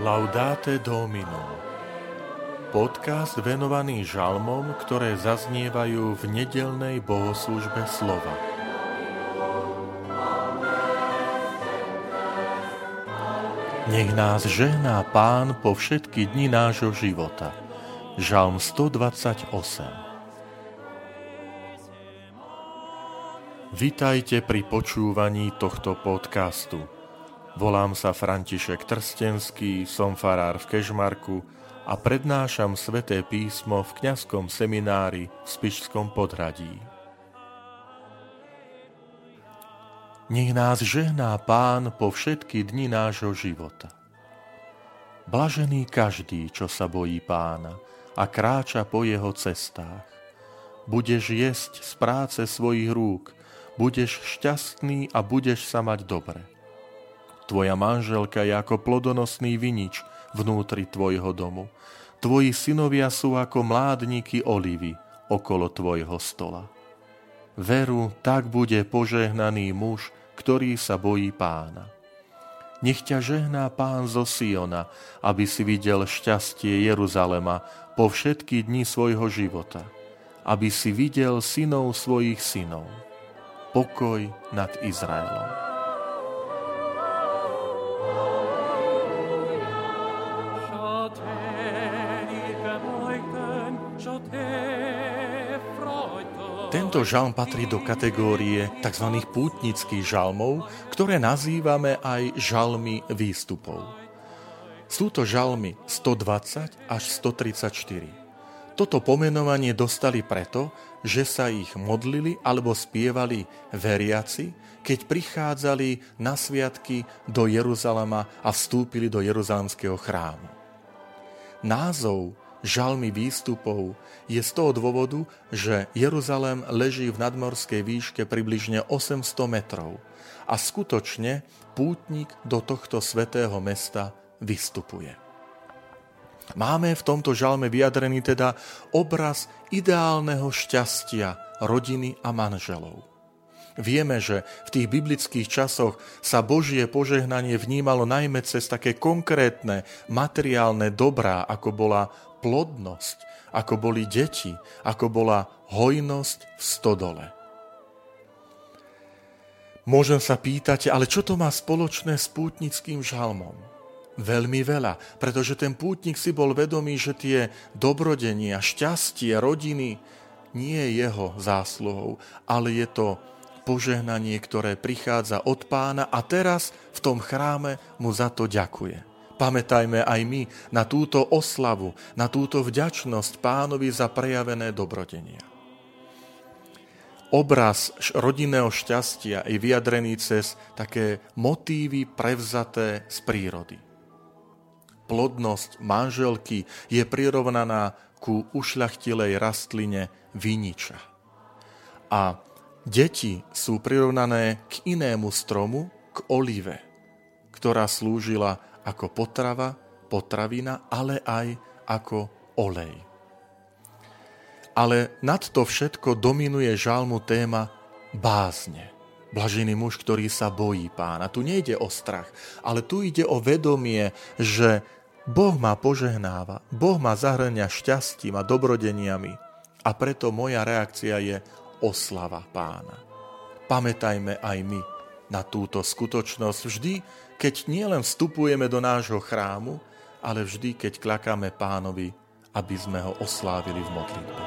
Laudate Domino Podcast venovaný žalmom, ktoré zaznievajú v nedelnej bohoslužbe slova. Nech nás žehná Pán po všetky dni nášho života. Žalm 128 Vitajte pri počúvaní tohto podcastu. Volám sa František Trstenský, som farár v Kežmarku a prednášam sveté písmo v kňazskom seminári v Spišskom podhradí. Nech nás žehná Pán po všetky dni nášho života. Blažený každý, čo sa bojí Pána a kráča po jeho cestách. Budeš jesť z práce svojich rúk, budeš šťastný a budeš sa mať dobre Tvoja manželka je ako plodonosný vinič vnútri tvojho domu. Tvoji synovia sú ako mládniky olivy okolo tvojho stola. Veru, tak bude požehnaný muž, ktorý sa bojí pána. Nech ťa žehná pán zo Siona, aby si videl šťastie Jeruzalema po všetky dni svojho života, aby si videl synov svojich synov. Pokoj nad Izraelom. Tento žalm patrí do kategórie tzv. pútnických žalmov, ktoré nazývame aj žalmy výstupov. Sú to žalmy 120 až 134. Toto pomenovanie dostali preto, že sa ich modlili alebo spievali veriaci, keď prichádzali na sviatky do Jeruzalema a vstúpili do Jeruzalemského chrámu. Názov žalmy výstupov je z toho dôvodu, že Jeruzalém leží v nadmorskej výške približne 800 metrov a skutočne pútnik do tohto svetého mesta vystupuje. Máme v tomto žalme vyjadrený teda obraz ideálneho šťastia rodiny a manželov. Vieme, že v tých biblických časoch sa Božie požehnanie vnímalo najmä cez také konkrétne materiálne dobrá, ako bola plodnosť, ako boli deti, ako bola hojnosť v stodole. Môžem sa pýtať, ale čo to má spoločné s pútnickým žalmom? Veľmi veľa, pretože ten pútnik si bol vedomý, že tie dobrodenia, šťastie, rodiny nie je jeho zásluhou, ale je to požehnanie, ktoré prichádza od pána a teraz v tom chráme mu za to ďakuje. Pamätajme aj my na túto oslavu, na túto vďačnosť pánovi za prejavené dobrodenia. Obraz rodinného šťastia je vyjadrený cez také motívy prevzaté z prírody. Plodnosť manželky je prirovnaná ku ušľachtilej rastline viniča. A deti sú prirovnané k inému stromu, k olive, ktorá slúžila ako potrava, potravina, ale aj ako olej. Ale nad to všetko dominuje žalmu téma bázne. Blažený muž, ktorý sa bojí pána. Tu nejde o strach, ale tu ide o vedomie, že Boh ma požehnáva, Boh ma zahrania šťastím a dobrodeniami a preto moja reakcia je oslava pána. Pamätajme aj my na túto skutočnosť vždy, keď nielen vstupujeme do nášho chrámu, ale vždy, keď klakáme pánovi, aby sme ho oslávili v modlitbe.